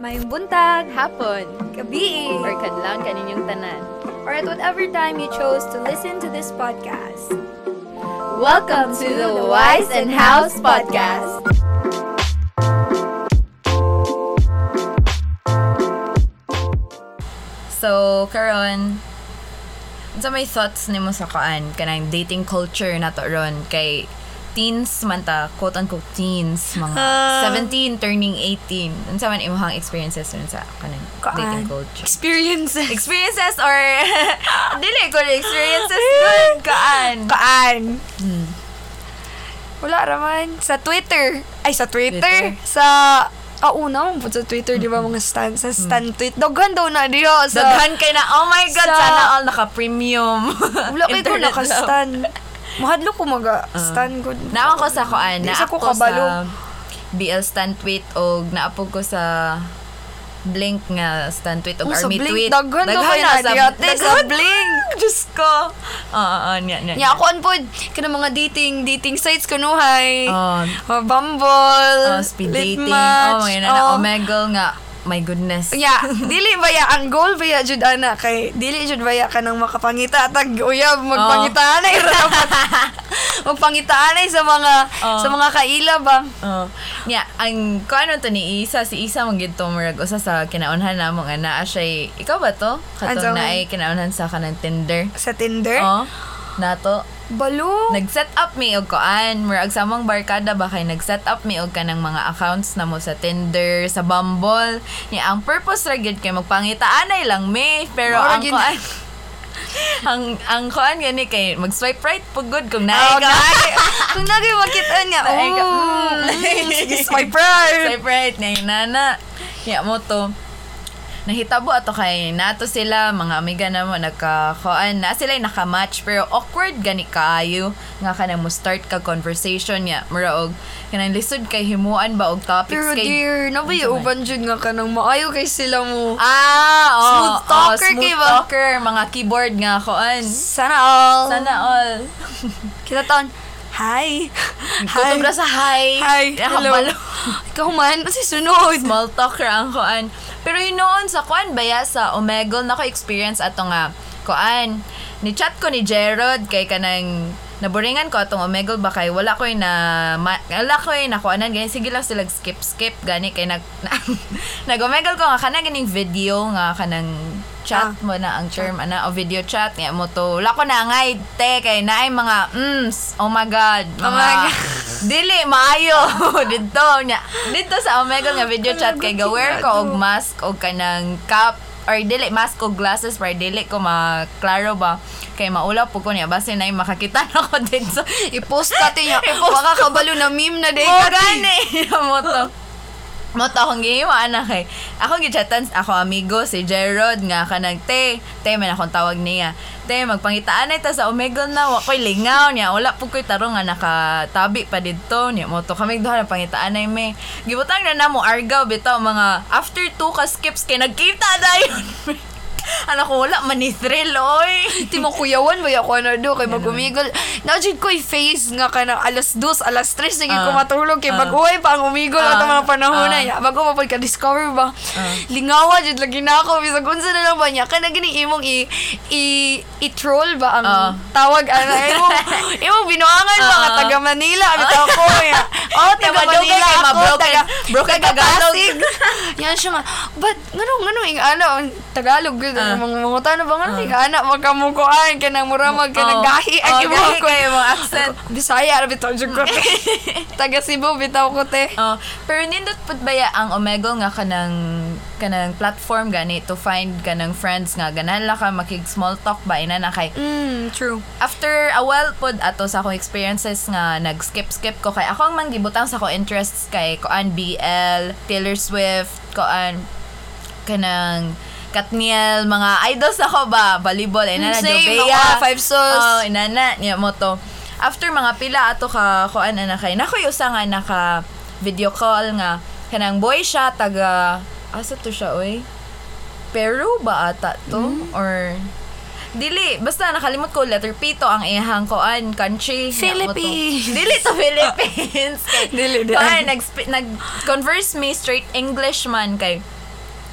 Mayong buntag, hapon, gabi, or kadlang kaninyong tanan. or at whatever time you chose to listen to this podcast. Welcome to the Wise and House Podcast. So, karon sa may thoughts nimo sa kaan kanang dating culture na to ron kay teens man ta quote unquote teens mga Ah. 17 turning 18 unsa man imong experiences dun sa kanang dating culture Experiences. experiences or dili ko experiences dun kaan Kaan. Hmm. Wala raman. Sa Twitter. Ay, sa Twitter. Twitter. Sa... Ah, una mo sa Twitter, di ba, mga stan, sa stan tweet. Daghan daw na diyo. Sa, Daghan kay na, oh my God, sa- sana all naka-premium. Wala kayo ko nakastan. Mahadlo ko maga-stan ko. Naawang ko sa kuan, Di na sa ko ako kabalo. sa BL stan tweet o naapog ko sa Blink nga stan tweet o Oh, army Blink, tweet. daghan daw kayo na na, sa, ate, sa Blink. Diyos ko. Oo, oo, niya, niya. Nya ako an pod kana mga dating dating sites kunuhay. Oh. Uh, Bumble, Oh, speed dating. Litmatch, Oh, mga na, oh. Omegle nga. My goodness. Ya, dili ba ya ang goal ba ya jud ana kay dili jud ba ya kanang makapangita tag uyab magpangita na ira dapat. magpangita na sa mga Oh. sa mga kaila ba. Oh. Nya, ang ko ano to ni Isa, si Isa mong gid to murag usa sa kinaunhan namo nga naa siya ikaw ba to? Katong na ay kinaunhan sa kanang Tinder. Sa Tinder. Oh. Nato. Balo. Nag-set up mi og koan, murag sa mong barkada ba kay nag-set up mi og kanang mga accounts na mo sa Tinder, sa Bumble. Nya ang purpose ra gyud kay magpangitaan lang mi, pero Mura ang koan ang ang koan gani kay mag-swipe right pugod kung Oh, naay ka. nagi- Kung nagi makita niya, Naay ka. oh, sige, swipe right. Swipe right na nana. Nya mo to nahitabo ato kay nato sila mga amiga na mo nagka-koan na sila naka-match pero awkward gani kaayo nga kanang mo start ka conversation niya mura og kanang lisod kay himuan ba og topics Pero kay dear, nabay Unsa man? uban jud nga kanang maayo kay sila mo. ah oh, Smooth talker, oh, smooth kay ba? talker mga keyboard nga koan Sana all. sana all Kita taon. Hi. kutob ra sa hi Hi. Hello. Ikaw man, kasi sunod. small talker ang koan. Pero hinoon sa koan baya sa Omegle na ko experience ato nga koan. Ni chat ko ni Gerald kay kanang naburingan ko atong Omegle ba kay wala ko na ma, wala ko na kuanan gani sige lang sila skip skip gani. Kay nag nag Omegle ko nga kanang ganing video nga kanang chat Ah, mo na ang term ana o video chat nga mo to wala ko na ngay te kay naay mga mm oh my god Oh mga my God. dili maayo dito nya. Dito sa Omega nga video chat kay gawer ko og mask og kanang cap or dili mask og glasses para dili ko maklaro ba kay maulaw po ko niya base na yung makakita na ko dito I-post ka niya. Waka kabalo na meme na day ka. gani mo to mo to akong gihiwa na kay ako gichatan ako amigo si Gerald nga kanang te te man akong tawag niya. Te magpangitaan na ita sa Omegle na wa ko'y lingaw niya wala po ko'y tarong nga nakatabi pa dito niya. Mo to kami duha na pangitaan na me gibutang na namo argaw bitaw mga after two ka skips kay nagkita dayon ano ko wala man ni thrill oy Ti mo kuyawan ba ako na do kay magumigol. Najud ko face nga kanang alas 2, alas 3 sige ko Ah. matulog kay Ah. mag-uwi pa ang umigol Ah. ato mga panahon na Ah. ya. Bago pa pud ka discover ba. Lingawa jud lagi na ako bisag unsa na lang ba niya kana gini imong i i i-troll ba ang Ah. tawag ana imong imong binuangan ba nga Ah. taga Manila bitaw ko ya. Oh, taga Manila ako, ma-broken- taga broken taga Tagalog. Yan siya nga. But ngano ngano ing ano Tagalog Ah. mga mga tano ba nga uh. anak magkamukuan ka nang muramag ka nang Oh. gahi ang Oh, imo gahi ko. kayo mga accent. Bisaya ra bitaw jud ko te. Taga Cebu bitaw ko te. Oh, pero nindot pud baya ang Omegle nga kanang kanang platform gani to find kanang friends nga ganahan la ka makig small talk ba ina na kay Mm, true. after a while pod ato sa akong experiences nga nag skip skip ko kay ako ang manggibutang sa akong interests kay koan BL, Taylor Swift, koan kanang Katniel, mga idols ako ba, volleyball, ina na, Mm, same, Jobea. Five Sos. Oh, inana, niya mo to. After mga pila ato ka, kuan na kay, nakoy usa nga naka video call nga, kanang boy siya, taga, asa to siya, oy? Peru ba ata to? Mm. Or, Dili, basta nakalimot ko letter P to ang ihang koan country. To. Philippines. Dili to Philippines. kay, Dili, dili. Koan, nag nag converse me straight English man kay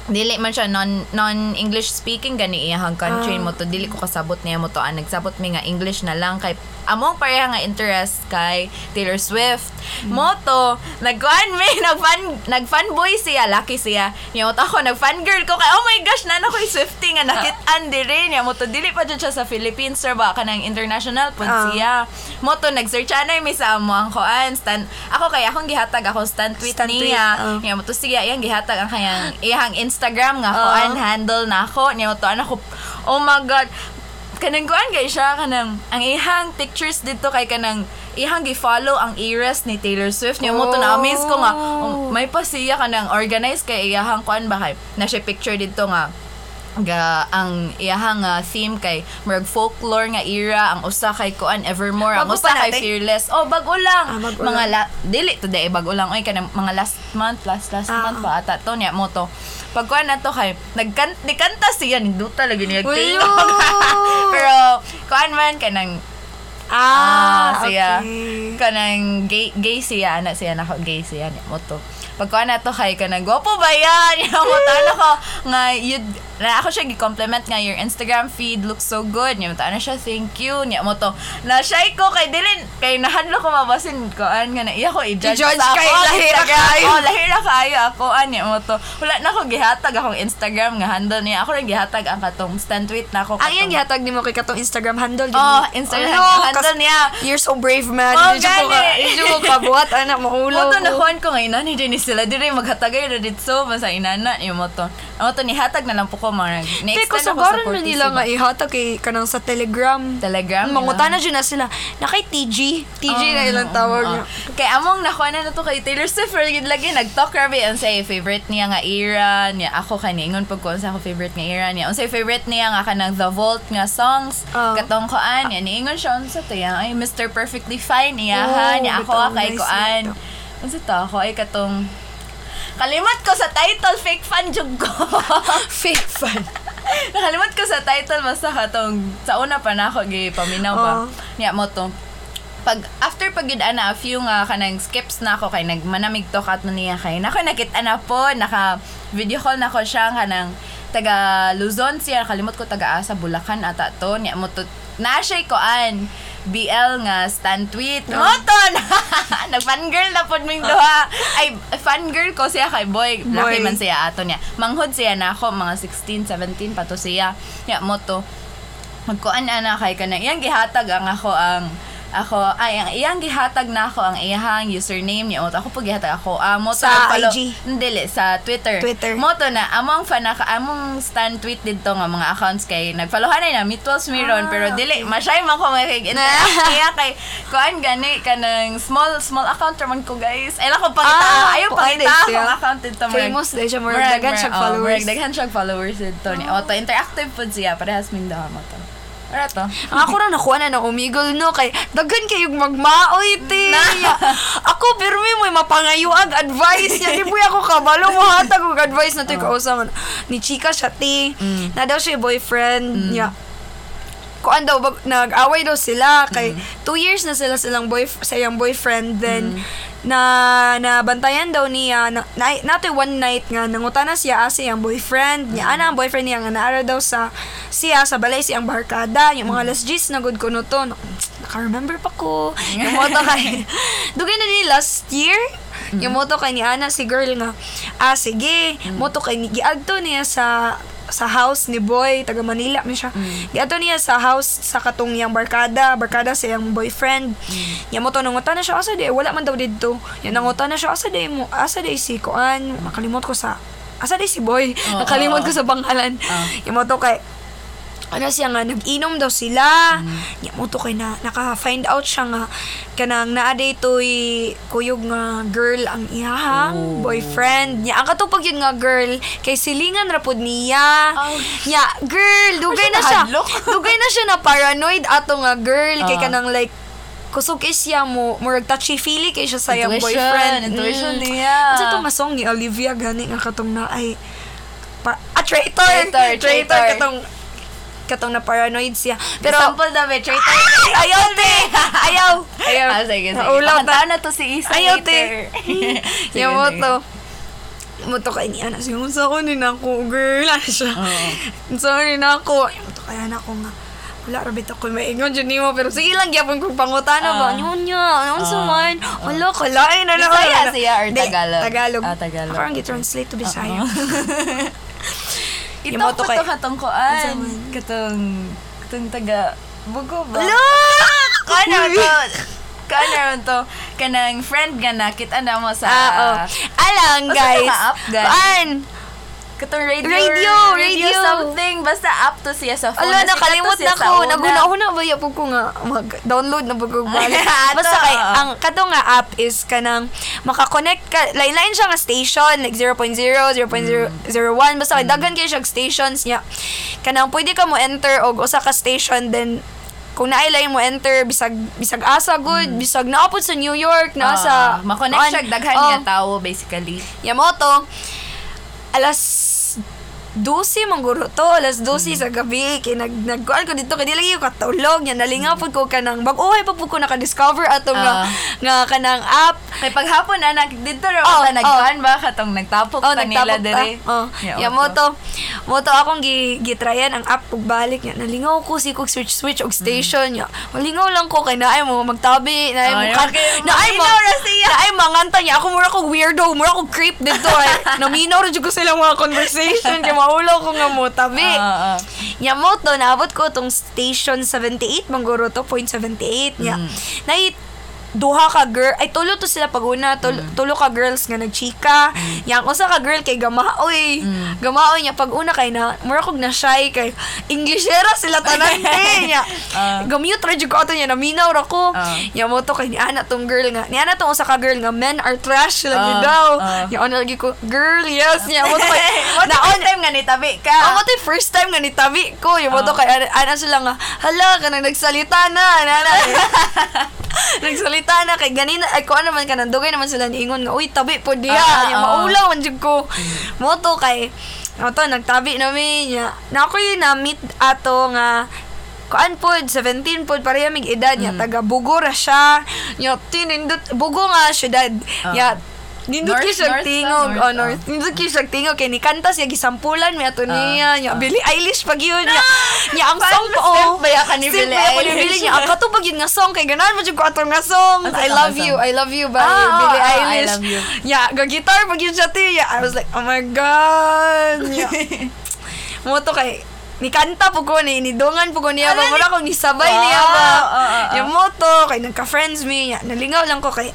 dili man siya non non English speaking gani iyahang country Ah. mo to dili ko kasabot niya mo to ah, nagsabot mi nga English na lang. Kay among pareha nga interest kay Taylor Swift. Hmm. mo to nagkuan mi nagfan nagfanboy siya. Lucky siya. Niya mo to ako nagfangirl ko. Kay oh my gosh na ko Swiftie nga. Nakit-an diri. Niya mo to dili pa jud siya sa Philippines sir. Ba kanang international pud Ah. siya. Mo to nag-search anay mi sa amo ang stan ako kay akong gihatag ako stan tweet niya. ah. niya mo to siya iyang gihatag ang kayang iyang Instagram nga Oo. kuan handle na ako niya to ana ko oh my god. Kanang kuan kay siya kanang ang ihang pictures dito kay kanang ihang gi-follow ang eras ni Taylor Swift. Niya mo to na amaze ko nga. Oh, may pa siya kanang organize kay iyahang kuan ba kay na siya picture dito nga ga ang iyahang nga theme kay murag folklore nga era ang usa kay kuan evermore ang usa kay fearless. Oh bago lang. Ah, bago mga la, dili today bago lang. Oy kanang mga last month last last Ah. month pa ata to niya mo to pagkuan na to kay nagkan nikanta siya ninduta lagi niya Ulo! pero kuan man kanang Ah, Ah, siya. okay. kanang gay gay siya ana siya nako gay siya ni mo to pagkuan na to kay kanang gwapo ba yan yung mo tano ko nga yun na ako siya gi-compliment nga your Instagram feed looks so good niya mo na siya thank you niya mo to na shy ko kay dilin kay nahadlo ko mabasin ko an nga na iya ko i-judge sa ako kay lahira kayo. oh lahira kayo ako an niya mo to wala na ko gihatag akong Instagram nga handle niya ako rin gihatag ang katong stand tweet na ako Ang iyang gihatag ni mo kay katong Instagram handle. di Oh, mo? Instagram Ano, handle kas- niya. You're so brave, man. Oh, Medyo ko ka, medyo ko kabuhat, anak, mahulaw Moto na ko. kuhan ko ngayon, ni Jenny sila, dire maghatagay na dito, masa inana, yung moto. Ang moto, nihatag na lang po ko, mga, Kaya ni-extend ako sa kasagaran na 40 nila nga ihatag kay kanang sa Telegram. Telegram Mangutan na dyan na sila. Na kay TG. TG na ilang tawag niya. Kaya among nakuha na to kay Taylor Swift, yun lagi, nag-talk rabi, ang say favorite niya nga era, niya ako kaningon pag ko sa ako favorite nga era niya. Ang say favorite niya nga kanang The Vault nga songs, Oh. katong koan, niya, niingon siya, unsa to yan, ay Mr. Perfectly Fine, niya Oh, ha, niya ako kay koan. Unsa to, ako ay katong, Kalimot ko sa title, fake fan jug ko. Fake fan. Nakalimot ko sa title basta katong sa una pa na ako gipaminaw pa. Oo. Nya mo to. Pag after pag yun ana a few nga kanang skips na ako kay nagmanamig to kat niya kay nako nakita na po naka video call na ko siya kanang taga Luzon siya kalimot ko taga Asa Bulacan ata to nya mo to na ko an BL nga stand tweet. Mo to nag fangirl na pod ming duha. Ay fangirl ko siya kay boy. Laki Boy. man siya ato niya. Manghod siya na ako mga 16 17 pa to siya. Nya mo to magkuan ana kay kanang iyang gihatag ang ako ang ako ay ang iyang gihatag na ako ang iyang username niya. Ako po gihatag ako. Ah mo Sa follow- IG? Dili, sa Twitter. Twitter. mo to na among fan naka among stand tweet dito nga mga accounts kay nagfollowan na mutuals Ah, meron pero dili masyay man ko makig kaya kay kuan gani kanang small small account man ko guys. Ay ko pangita Ah, ayaw siya. akong account dito Famous dahil siya, murag daghan murag- oh, followers. murag daghan siyang followers dito ni. Otto interactive pud siya parehas ming daw mo to Ara to. Ang ako na nakuha na ng umigol no kay daghan kayong magmaoy te. ako pero may may mapangayuag advice niya di buya ako kabalo mo hatag og advice na to kausa ni chika siya te. Na daw siya boyfriend niya. Kuan daw bag- nag-away daw sila kay two years na sila silang boy sa iyang boyfriend then na nabantayan daw niya na, na natoy one night nga nangutana siya asa iyang boyfriend niya ana ang boyfriend niya nga naara daw sa siya sa balay siyang barkada yung mga last G's na good ko no to naka-remember pa ko. Yung moto kay dugay na ni last year yung moto kay ni Ana si girl nga ah sige moto kay ni giadto niya sa sa house ni boy taga Manila mi siya. Giadto niya sa house sa katong yang barkada barkada sa yang boyfriend. Mm. mo to nangutan na siya asa di? Wala man daw didto yan nangutan na siya asa di mo asa di si kuan? Makalimot ko sa asa di si boy? Oo, nakalimot oo, ko sa pangalan. Oo. yung mo to kay ano siya nga nag-inom daw sila mm. mo to kay na naka-find out siya nga kanang naaday toy kuyog nga girl ang iyahang Oh. boyfriend niya ang katupag yun nga girl kay silingan ra pud niya Oh. niya girl dugay na siya dugay na siya na paranoid ato nga girl kay Ah. kanang like kusog kay siya mo murag touchy feely kay siya sa iyang boyfriend intuition Mm. niya. Unsa to nga song ni Olivia gani nga katong na ay pa, ah, traitor Traitor, traitor. katong katong na paranoid siya. Pero sample daw be traitor. ayaw te. Ayaw. Ayaw. Ah, sige, sige. Naulaw ta. Na to si Isa ayaw later. te. Sige, yung mo sige. to mo to kay ni ana. Siya unsa ko ni nako girl. Ana siya. Unsa ko ni nako mo to kaya nako nga. Wala ra bitaw ko maingon jud nimo pero sige lang gyapon kong pangutana ba? Ah. nyonya unsa Ah. man wala kalain na na Bisaya siya or Tagalog? Tagalog. Ah, Tagalog. ako ang gi-translate to Bisaya Ito Yung mo ko to kay- to katong? Katong, katong taga, bugo ba? Kano Uy! to? Kano to? Kanang friend nga nakita na mo sa... Ah, oh. Alang, Basta guys. guys. Kuan? Katong radio, Radio, radio. something. Basta up to siya sa phone. Ala, nakalimot na ko. una. Naguna-una ba ya po ko nga mag-download na ko balik. Ato, Basta kay, ang kato nga app is kanang makakonect ka, lain-lain siya nga station, like 0.0, 0.001, basta kay daghan kayo siya stations niya. Kanang pwede ka mo enter og usa ka station, then kung naay lain mo enter bisag bisag asa good bisag naapod sa New York na Ah, sa Makonect siya daghan Oh. nga tao, basically. Yamoto, alas 12 mangguro to, alas 12 sa gabi, kay nag nagkuan ko dito kay lagi ko katulog nya nalingaw pud ko kanang bag-uhay pa pud ko naka-discover ato nga Ah. nga kanang app. Kay paghapon anak dito ra Oh, oh, nagkuhan ba katong nagtapok Oh, pa nila dire. Oh. Yeah, Ya mo to. Mo to akong gi gitryan ang app ug balik. Nalingaw ko si kog switch switch og station nya. Malingaw lang ko kay naay mo magtabi, naay mo kan, naay mo. Manganta niya. Ako mura kog weirdo, mura kog creep dito ay. Naminaw jud ko sila mga conversation kay maulo ko nga mo tabi. Ah, ah. Nya mo to naabot ko tong station 78 mangguro to point 78 nya. Mm. Nai duha ka girl ay tulo to sila paguna tulo, Mm. tulo ka girls nga nagchika yang usa ka girl kay gamaoy Mm. gamaoy niya pag una kay na mura kog na shy kay englishera sila tanan te nya Ah. gamute ra jud ko ato niya naminaw ra ko Ah. nya mo to kay ni ana tong girl nga ni ana tong usa ka girl nga men are trash lagi Ah, daw nya ana lagi ko girl yes nya mo to kay What naon time nga nitabi ka? Ako to first time nga nitabi ko. Yung mo to Oh. kay ana, ana sila nga, hala ka nang nagsalita na. Nana, nagsalita na kay ganina ay ko ano man ka nang dugay naman sila niingon nga uy tabi po diya. Ah, yung ah. maulaw man jud ko. Mo to kay mo to nagtabi namin niya. Na ako yung na-meet ato nga kuan pod 17 pod pareha mig edad niya Mm. taga Bugo ra siya nya tinindot Bugo nga syudad Ah. nya nindot North, siya tingog oh north, north nindot ki siya tingog kay ni kanta siya gisampulan mi ato Ah, niya nya ah. Billie Eilish pag yun nya nya ang song ko step oh ba ya ka ni Billie ko ni Eilish? Billie niya ang katubag yun nga song kay ganahan mo ko ato nga song Asa I love nga you? I love you by Ah, oh, Billie ah, I Eilish love you. yeah ga guitar pag yun siya tiya I was like oh my god nya mo to kay ni kanta po ko ni nidungan po ko niya ba mura ni- kong nisabay Wow, niya ba ah, ah, ah. yung moto kay nagka-friends mi nya nalingaw lang ko kay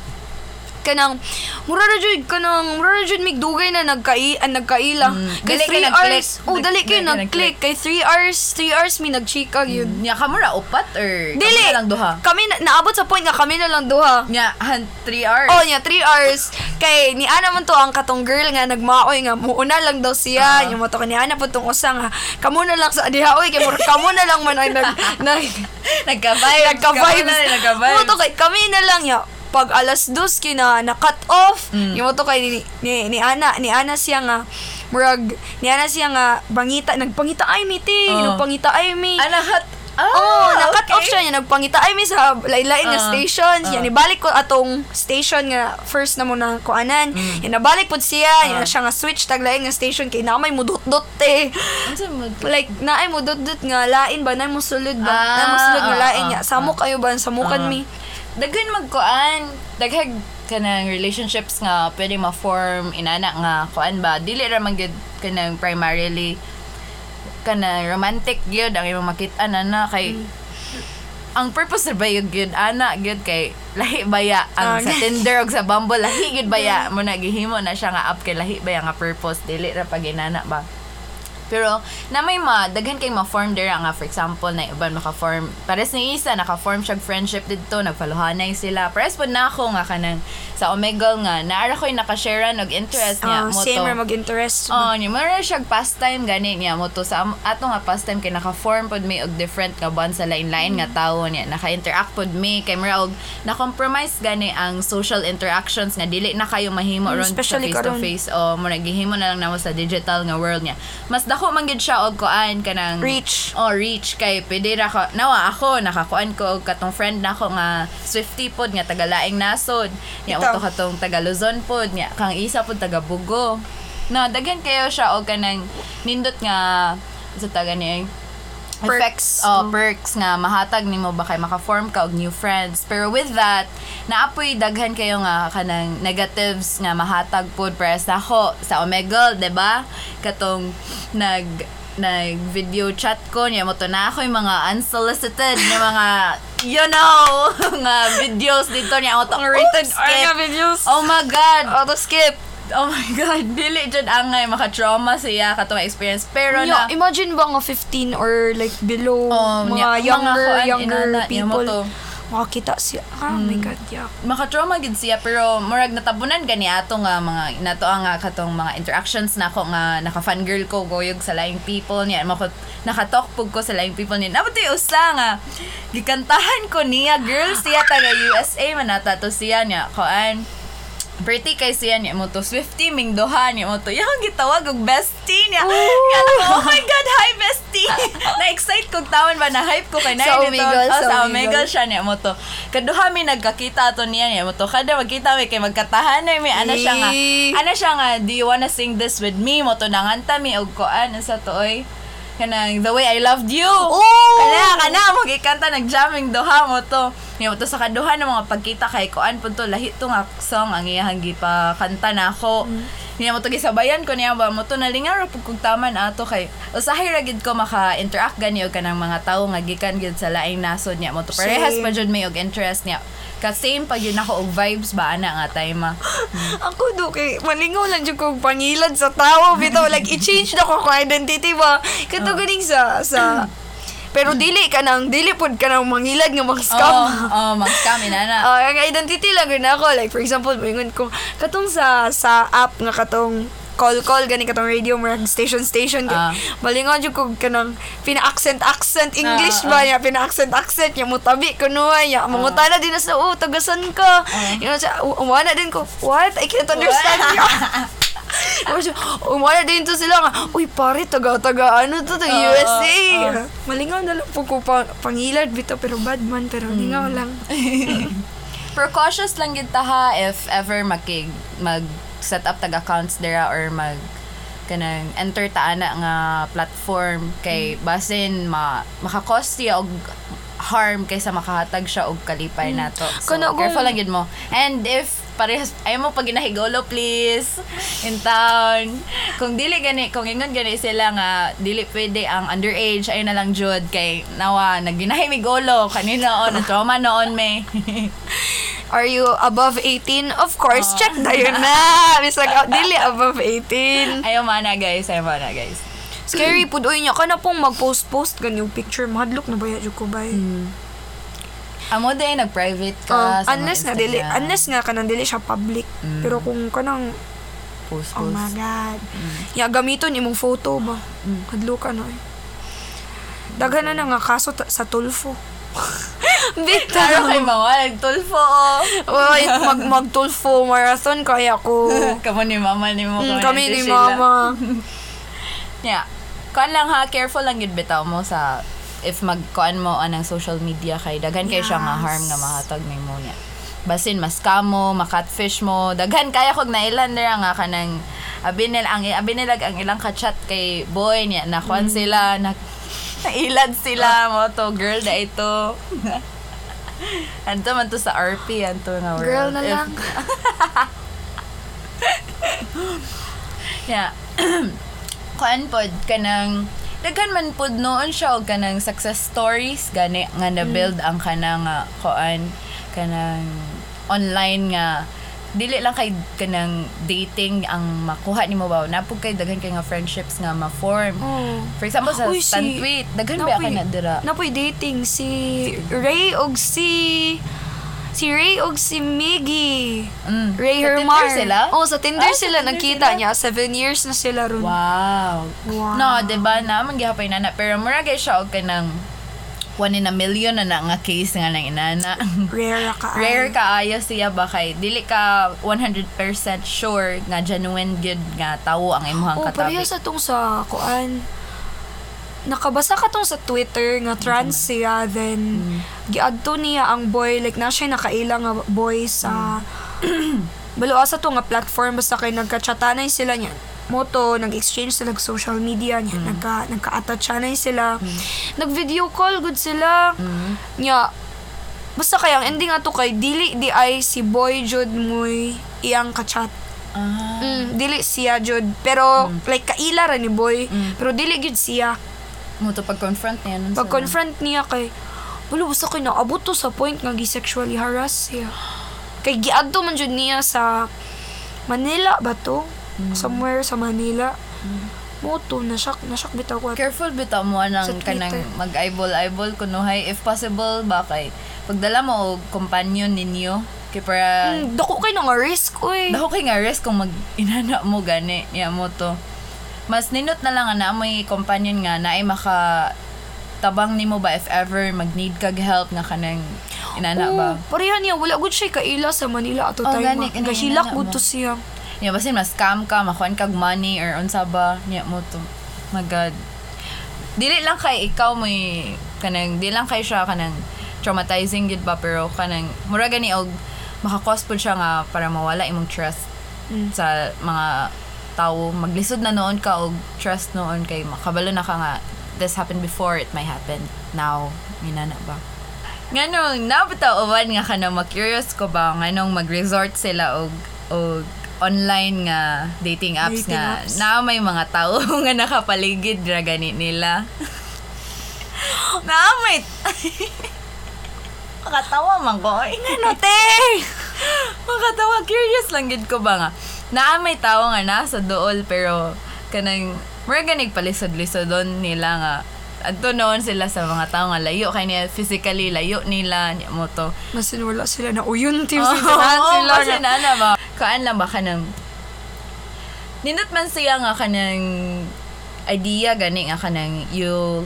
kanang mura ra jud kanang mura ra jud mig dugay na nagkai an nagkaila Mm, kay dali kayo 3 nag-click. hours oh dali kayo nag-click kay 3 hours 3 hours mi nagchika yun Nya ka mo ra upat or dili kami na lang duha? kami na, naabot sa point nga kami na lang duha Nya han 3 hours. Oh, nya 3 hours. Kay ni ana man to ang katong girl nga nagmaoy nga muuna lang daw siya. Ah. Yung mo to ni ana po tong usa nga kamo na lang sa diha oy kay mura kamo na lang man ay nag, nag Nagka-vibes. nagka-vibes. Nagka-vibes. Mo to kay kami na lang ya pag alas dos kina na cut off Mm. yung mo to kay ni, ni, ni ana ni ana siya nga murag ni ana siya nga bangita nagpangita ay mi ti Oh. nagpangita ay mi Ana hat. Ah, Oh, na-cut okay. off siya niya. Nagpangita ay mi sa lain-lain nga Ah, stations. ah. Yan, ibalik ko atong station nga first na muna kuanan. Mm. Yan, nabalik po siya. Yan, Ah. siya nga switch tag lain nga station kay na may mudot-dot eh. Unsa mo? Like, naay mo dot-dot nga lain ba? Naay mo sulod ba? Ah, naay mo sulod nga ah, lain ah, nga. Samok kayo ba? Samukan Ah. mi. Daghan magkuan, daghag kanang relationships nga pwede ma-form inana nga kuan ba. Dili ra man gyud kanang primarily kanang romantic gyud ang imong makita na na. Kay Mm. ang purpose ba yung gyud? Ana gyud kay lahi baya ang Ah, sa Tinder ug sa Bumble? Lahi gyud baya mo na gihimo na siya nga app kay lahi baya nga purpose? Dili ra pag inana ba pero na may ma daghan kay ma-form dira nga for example na iban maka-form pares ni isa naka-form siya friendship didto nagpaluhanay sila pares pod na ako nga kanang sa Omegle nga naara ko'y nakasharean og interest niya mo same to. mag-interest. Oh, ni mara siya pastime gani niya mo to sa ato nga pastime kay naka-form pod mi og different nga bond sa lain-lain nga tawo niya. Naka-interact pod mi kay mara og na-compromise gani ang social interactions nga dili na kayo mahimo Mm, ron sa especially face to karon. face o mo nagihimo na lang namo sa digital nga world niya. Mas dako man gid siya og kuan kanang Reach. Oh, reach kay pwede ra ko. Nawa ako nakakuan ko og katong friend nako nga Swifty pod nga taga Laing Nasod. Nya Ito. mo to katong taga Luzon pod nya kang isa pod taga Bugo. No, daghan kayo siya og kanang nindot nga sa taga ni Perks. effects oh, perks nga mahatag nimo ba kay maka-form ka og new friends pero with that naapoy daghan kayo nga kanang negatives nga mahatag pod para sa ako sa Omegle 'di ba katong nag nag video chat ko niya mo to na ako yung mga unsolicited nga mga you know nga videos dito niya ako to Ang rated Oops, R skip. nga videos. oh my god Auto skip. Oh my God, dili dyan angay maka-trauma siya katong experience. Pero Yeah, na, imagine ba nga 15 or like below Oh, mga nya- younger mga younger inana, people to. makakita siya. Oh my god, yeah. maka-trauma gid siya pero murag natabunan gani ato nga mga nato nga katong mga interactions nako nga naka-fangirl ko goyog sa laing people niya mako nakatalk pug ko sa laing people niya nabot usa nga gikantahan ko niya girl siya taga USA man nata to siya niya koan Pretty kay siya niya mo to Swifty ming duha niya mo to yung gitawag og bestie niya. Kaya ako, oh my god hi bestie. Na-excite kog tawon ba na hype ko kay na Sa nito. Oh, sa. Omegle. Siya niya mo to kaduha mi nagkakita to niya niya mo to kada magkita mi kay magkatahan na mi ana siya nga ana siya nga do you wanna sing this with me? Mo to nanganta mi og koan sa tuoy kanang the way I loved you. Oh! kana kana mo gikanta nagjamming duha mo to. Niya mo to sa kaduha ng mga pagkita kay koan pud to lahi to nga song ang iyang gipa kanta na ako niya mo to gisabayan ko niya ba? Mo to nalingaw ra pud kog taman ato kay usahay ra gid ko maka-interact gani og kanang mga tawo nga gikan gid sa laing nasod niya mo to. Parehas pa jud may og interest niya. Ka same pa yun ako og vibes ba ana nga time ah. Ako do kay malingaw lang jud kog pangilad sa tao. Bitaw like i-change na ko ko identity ba. Kato ganing sa sa pero dili ka nang dili pod ka nang mangilad nga Oh, mag-scam. oh, mag-scam inana. Ah, ang identity lang gud ako. Like for example moingon ko katong sa sa app nga katong call call gani katong radio murag station station kay Ah. malingaw jud ko kanang pina-accent accent English Ah, ba niya? Pina-accent accent niya mutabi ko nuhay niya mangutana din na sa oh tagasan ka. You know sa umana din ko what? I can't understand you Umana din to sila nga, uy pare, taga-taga, ano to, taga Oo, USA. oo. Malingaw na lang po ko pang, pangilad bito, pero bad man, pero lingaw lang. Pero cautious lang gid ta ha if ever makig mag set up tag accounts dera or mag kanang enter ta ana nga platform kay basin ma maka-cause siya og harm kaysa makahatag siya og kalipay nato. So, kung- careful lang gid mo. And if parehas ay mo pag ginahigolo please in town kung dili gani kung ingon gani sila nga dili pwede ang underage ay na lang jud kay nawa nagginahi mi golo kanina on na trauma noon me Are you above 18? Of course, check na yun na. Bisag, dili above 18. Ayaw mana guys, ayaw mana guys. Scary po doon niya. Kana pong mag-post-post ganyung picture. Mahadlok na ba yan ko ba? Amo din nag-private ka Um, unless nga dili unless nga kanang dili siya public. Pero kung kanang post oh post. my god ya gamiton imong photo ba? Hadlo ka na eh. Daghan na na nga kaso ta- sa tulfo. Pero bitaw kay mama, nagtulfo oh. Oy, mag mag tulfo marathon kaya ko. Kamo ni mama ni mo. Mm, kami ni mama. Yeah. Kuan lang ha, careful lang gid bitaw mo sa if magkuan mo anang social media kay daghan kay siya nga Yes. harm nga mahatag nimo niya. Basin mas kamo, makatfish mo, daghan kaya kog nailan dira nga kanang abi nila ang abi nila ang ilang ka-chat kay boy niya nakuan Mm. sila na nailad sila mo to girl da ito. Anto man to sa RP anto nga world. girl na If- lang Yeah. Kuan pod kanang daghan man pod noon siya og kanang success stories gani nga na-build ang kanang nga kuan kanang online nga dili lang kay kanang dating ang makuha nimo ba napug kay daghan kay nga friendships nga ma-form. Oh. For example sa Uy, si- Stanwit daghan ba ka na dira? Napoy dating si Ray og si si Ray og si Miggy. Mm. Ray Sa Hermar. Tinder sila? Oh, sa Tinder Ah, sa sila Tinder nagkita sila? niya. Seven years na sila ron. Wow. Wow. No, 'di ba na man gihapay nana pero mura gay siya og kanang one in a million na na nga case nga nang inana. Rare ka. Rare kaayo siya ba kay dili ka 100% sure nga genuine good nga tawo ang imuhang Oh, katabi. pareha sa tong sa kuan. Nakabasa ka tong sa Twitter nga trans siya then giadto niya ang boy like na siya nakaila nga boy sa Balo asa to nga platform basta kay nagka-chatanay sila niya. moto, nag-exchange sila social media niya, nagka nagka-attachanay sila. Nag-video call good sila. Nya basta kay ang ending ato kay dili di ay si boy jud moy iyang ka-chat. Ah. Mm, dili siya jud pero like kaila ra ni boy pero dili gud siya. Mo to pag-confront niya nun sa- Pag confront niya kay wala basta kay naabot to sa point nga gi-sexually harass siya. Kay giadto man jud niya sa Manila ba to? Somewhere sa Manila. Mo to nasyak nasyak bitaw ko. Careful bitaw mo anang kanang mag-eyeball-eyeball kunuhay if possible ba kay pagdala mo og companion ninyo kay para Mm, dako kay nga risk oy. Daho kay nga risk kung mag inana mo gani niya mo to. Mas ninot na lang na may companion nga na ay maka tabang nimo ba if ever mag-need kag help nga kanang inana ba. Oo, pareha niya wala gud siya kaila sa Manila ato Oh, time. gani, ma. gani, Gahilak gud to siya. Niya basin mas scam ka, makuan kag money or unsa ba niya mo to. My God. Dili lang kay ikaw mo kanang dili lang kay siya kanang traumatizing gid ba pero kanang mura gani og makakos pud siya nga para mawala imong trust Mm. sa mga tao maglisod na noon ka og trust noon kay makabalo na ka nga this happened before it might happen now minana ba nganong nabitaw uban nga kana ma-curious ko ba nganong mag-resort sila og og online nga dating apps Dating nga apps. na may mga tao nga nakapaligid ra gani nila na may Makatawa man ko. Ano te? Makatawa, curious lang gid ko ba nga. Naa may tao nga nasa dool pero kanang mura ganig palisod-lisod doon nila nga adto noon sila sa mga tao nga layo kay niya physically layo nila niya mo to. Masin wala sila na uyon team Oo, sila sila. kasi na- ba kaan lang ba kanang nindot man siya nga kanang idea gani nga kanang you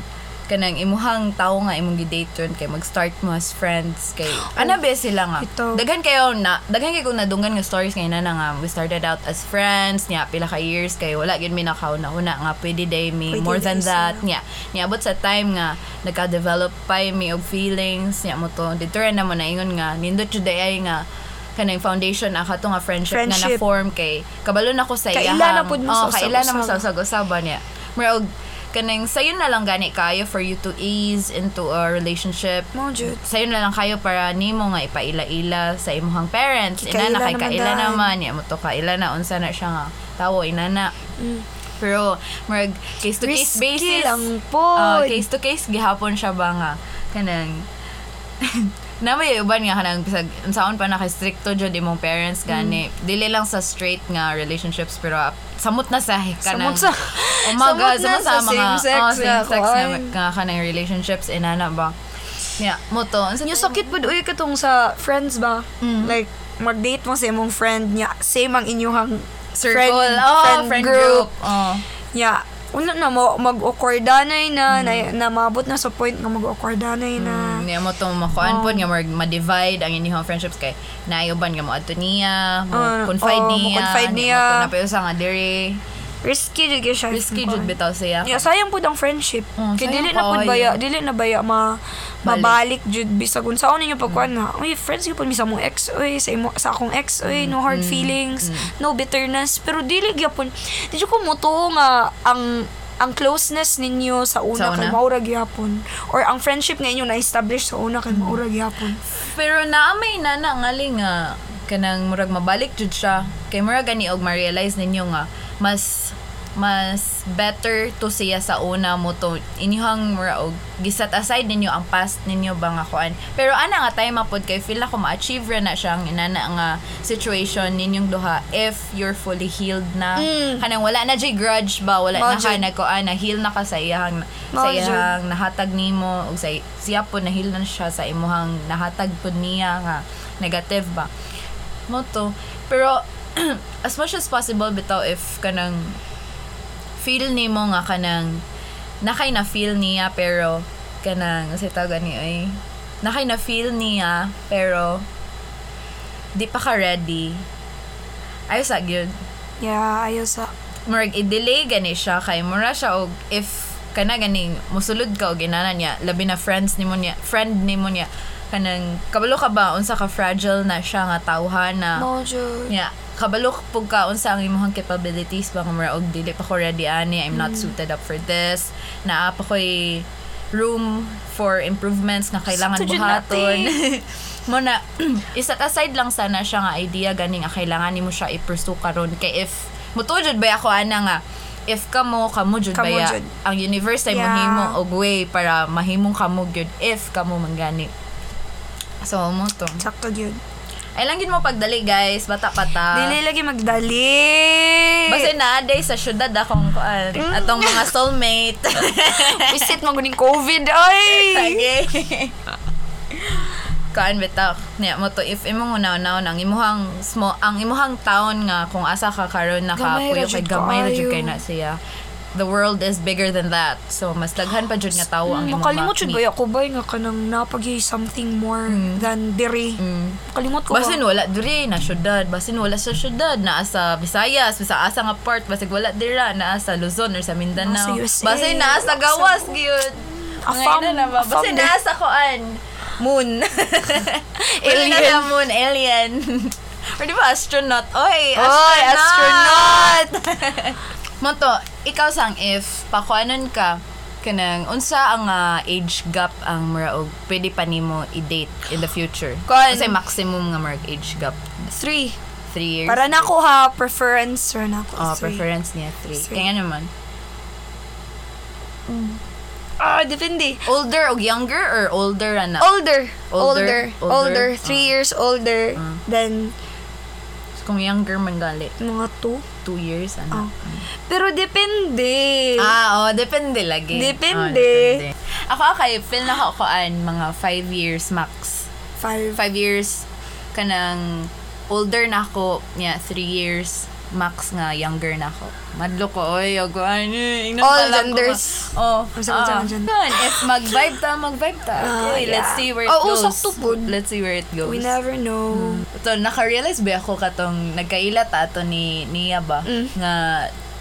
kanang imuhang tao nga imong gidate kay mag-start mo as friends kay ana be sila nga? Ito. daghan kayo na daghan kay kung nadunggan nga stories kay na nga we started out as friends niya pila ka years kay wala gyud mi nakaw na una nga pwede day mi Pwede more than that niya niabot sa time nga nagka-develop pa mi og feelings niya mo to ra na mo na ingon nga nindot jud ay nga kanang foundation ang kato nga friendship, nga Friendship. na-form kay kabalo na ko sa iyahang na pud mo oh, sa kaila na mo sa usag-usaban niya Mura og kanang sayo na lang gani kayo for you to ease into a relationship. Mo jud. sayo na lang kayo para nimo nga ipaila-ila sa imong parents. Ina na kay kaila naman. Ya mo to kaila na. Unsa na siya nga? Tawo ina na. Mm. pero murag case to case Risky basis. lang po. Ah, case to case gihapon siya ba nga? Kanang na may uban nga kanang bisag unsaon pa na kay stricto jud imong parents gani Mm. dili lang sa straight nga relationships pero ah, samot na sa kanang Samot sa oh my God, samot na sa, sa mga same-sex oh, nga, same-sex kuan. nga, kanang relationships inana ba yeah mo to Yung sakit pud uy katong sa friends ba? Mm. Like mag-date mo sa imong friend niya, same ang inyong circle friend, oh, friend, friend, group. group, oh Yeah. Wala na mo mag-awkwardanay na, na na maabot na sa point nga mag-awkwardanay na. Mm, niya mo to makuan po nga mag ma-divide ang inyong friendships kay naayoban nga mo adto niya mo Ah, confide oh, niya mo-confide niya. mo to napayusa nga diri Risky jud gyud siya. risky jud bitaw siya Yeah, sayang pud ang friendship. Mm, Kay dili na pud baya, dili na baya ma mabalik jud bisag unsa ninyo pagkuan Mm. nga. Uy, friends gyud pud mi sa mong ex, uy, sa imo sa akong ex, uy, no Mm. hard feelings, no bitterness, pero dili gyapon. Di jud ko muto nga ang ang closeness ninyo sa una, Sa kay una? maura gyapon or ang friendship nga inyo na-establish sa una kay Mm. maura gyapon. pero naamay na na ngali nga kanang murag mabalik jud siya kay murag gani og ma-realize ninyo nga mas mas better to siya sa una mo to inyong mura og giset aside ninyo ang past ninyo ba nga kuan pero ana nga time mapod kay feel na ko ma-achieve ra na siya ang inana nga situation ninyong duha if you're fully healed na Mm. kanang wala na jay grudge ba wala Mao na ka jud. nagkuan na heal na ka sa iyang sa Mao jud. iyang nahatag nimo ug sa siya po nahil na siya sa imuhang nahatag po niya nga negative ba mo to pero as much as possible bitaw if kanang feel nimo nga kanang nakay na feel niya pero kanang sa tawag ni ay nakay na feel niya pero di pa ka ready. Ayos sa gyud. Yeah, ayo sa. Murag i-delay gani siya kay mura siya og if kana gani musulod ka og inana niya labi na friends nimo niya friend nimo niya kanang kabalo ka ba? Unsa ka fragile na siya nga tawhan na? Mo jud. Kabalo pug ka unsa ang imong capabilities ba mura og dili pa ko ready ani I'm Mm. not suited up for this naa pa ko'y room for improvements nga kailangan dyan buhaton mo na iset aside lang sana siya nga idea gani nga kailangan nimo siya i-pursue karon kay if mutujud ba ako ana nga if kamo kamo jud Kamo baya jud. ang universe ay Yeah. mahimo og way para mahimong kamo gyud if kamo manggani so mo to Sakto yun. Ay lang gid mo pagdali guys bata pa ta Dili lagi magdali. Basta naaday sa syudad akong kuan. Atong mga soulmate. Visit mo guning COVID. Ay! Sige. Kaan bitaw. Niya mo to if imong una-una ang imuhang small ang imuhang town nga kung asa ka karon Gamay ra nakapuyo kay gamay ra jud kay na siya. The world is bigger than that. So mas daghan pa jud nga tawo ang imong Makalimot ma-meet. ba ako ba nga kanang napagi something more than diri. Mm. Kalimot ko Basin ba? wala diri na syudad, basin wala sa syudad, naa sa Visayas, sa asa nga part, basig wala dira, naa sa Luzon or sa Mindanao. Naa sa USA, Basin naa sa gawas gyud. Afam- na ba? Basin naa sa kuan. Moon. alien. Alien. na moon, alien. or di ba astronaut? Oy, Oy, astronaut! Mo to, ikaw sang if pakuanon ka kanang unsa ang ah, age gap ang mura og pwede pa nimo i-date in the future? Kuan- Kasi maximum nga mura age gap. Three. Three years. Para na ko ha, preference. Para na ko. Oh, three. preference niya three. Three. Kaya naman. Ah, depende. Older o younger or older ana? Older. Older? Older. Older? Older. Three Ah. years older. Ah. Then, Kung younger man gali, mga two. two years Oh. ana. Pero depende. Ah, oh, depende lagi. Depende. Oh, depende. Ako kay feel na ako an mga five years max. Five. Five years kanang older na ako, yeah, three years max nga younger na ako. Madlo ko, oy, og ano, inom All pala ko genders. ba- Oh, Basta ah. man dyan. Yun, if mag-vibe ta, mag-vibe ta. Ah, okay, let's yeah. see where it Oo, goes. sakto po. Let's see where it goes. We never know. Ito, naka-realize ba ako katong nagkaila ta ato ni niya ba Mm. nga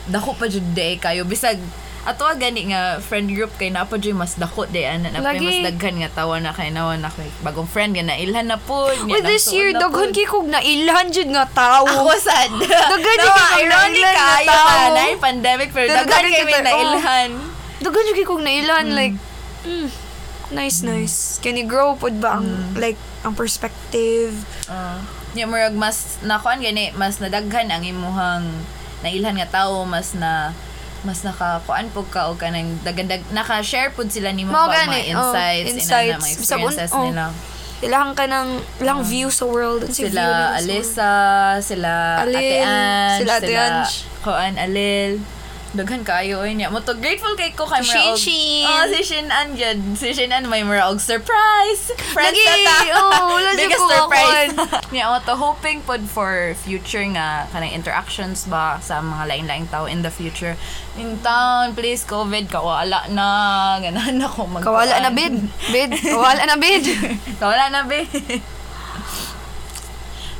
dako pa jud day kayo bisag ato gani nga friend group kay na pa mas dako day ana na Lagi. mas daghan nga tawa na kay nawa na kay bagong friend nga nailhan na po Uy, this year, daghan kay kog na ilhan jud nga tao. ako sad Daghan kay kog ironic kayo na yung pandemic pero daghan kay kita- may nailhan Daghan jud kay kog na ilhan like mm, nice nice. Can you grow pod ba ang like ang perspective? Uh, yung murag mas nakuan gani mas nadaghan ang imuhang nailhan nga tao mas na mas nakakuan pug ka og kanang dagandag naka-share pud sila nimo Mao ba gani, mga oh, insights, ina na insights. mga experiences oh. nila. Ilang ka ng ilang view sa world. Si Sila sa Alisa, sila Alil, Ate Ange, sila Ate Ange. Kuan Alil. Daghan kayo oy niya. Mo to grateful kay ko kay Si mura og- Shin-Shin. Oh, si Shin An gyud. Si Shin An may mura og surprise. Friends Lagi, ta. oh, Biggest ko surprise. Niya mo to hoping pod for future nga kanang interactions ba sa mga lain-laing tao in the future. In town, please COVID kawala na. Ganahan ako mag Kawala na bid. Bid. Kawala na bid. Kawala na be.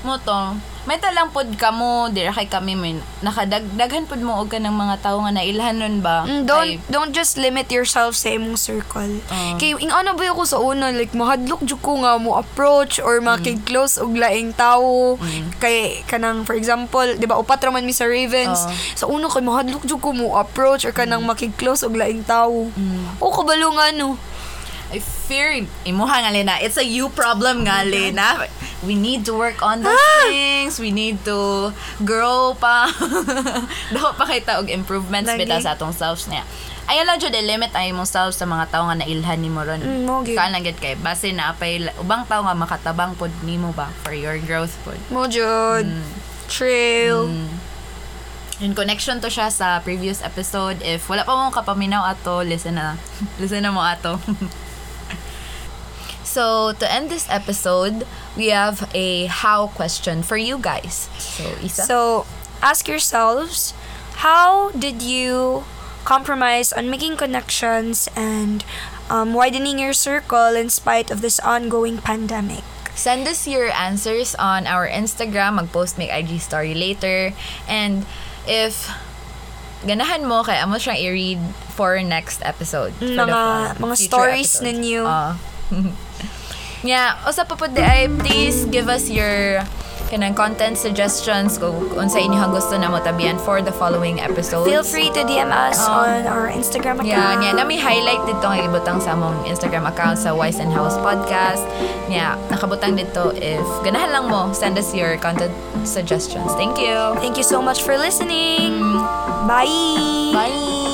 mo to. May talang pod kamo, dira kay kami may nakadagdagan pod mo og kanang mga tawo nga nailhan nun ba? Mm, don't Kay- don't just limit yourself sa imong circle. Ah. Kay ing ano ba ako sa una like mahadlok jud ko nga mo approach or makig-close og laing tawo. Kay kanang for example, 'di ba upat ra man mi sa Ravens. Ah. Sa una kay mahadlok jud ko mo approach or kanang makig-close og laing tawo. O kabalo nga no. I fear imuha nga Lena. It's a you problem nga Lena. We need to work on those Ah! things. We need to grow pa. Dapat pa kita og improvements Lagi. bita sa atong selves niya. Ayaw lang jud i-limit ay mong selves sa mga tao nga nailhan nimo ron. Mm, gyud. Kaan lang gyud kay base na apay ubang tao nga makatabang pod nimo ba for your growth pod. Mo jud. Mm. Trail. In connection to siya sa previous episode. If wala pa mo kapaminaw ato, listen na. listen na mo ato. so, to end this episode, we have a how question for you guys. So, Isa? So, ask yourselves, how did you compromise on making connections and um, widening your circle in spite of this ongoing pandemic? Send us your answers on our Instagram. Mag-post may IG story later. And if ganahan mo, kaya amo siyang i-read for next episode. For Mga- uh, mga stories episodes. ninyo. Ah. yeah, usa pa po ay please give us your kanang content suggestions kung unsa inyong gusto na mo tabian for the following episodes. Feel free to DM us Oh. on our Instagram account. Yeah, yeah. Nami highlight dito nga ibutang sa among Instagram account sa Wise and House Podcast. Yeah, nakabutang dito if ganahan lang mo, send us your content suggestions. Thank you. Thank you so much for listening. Bye. Bye.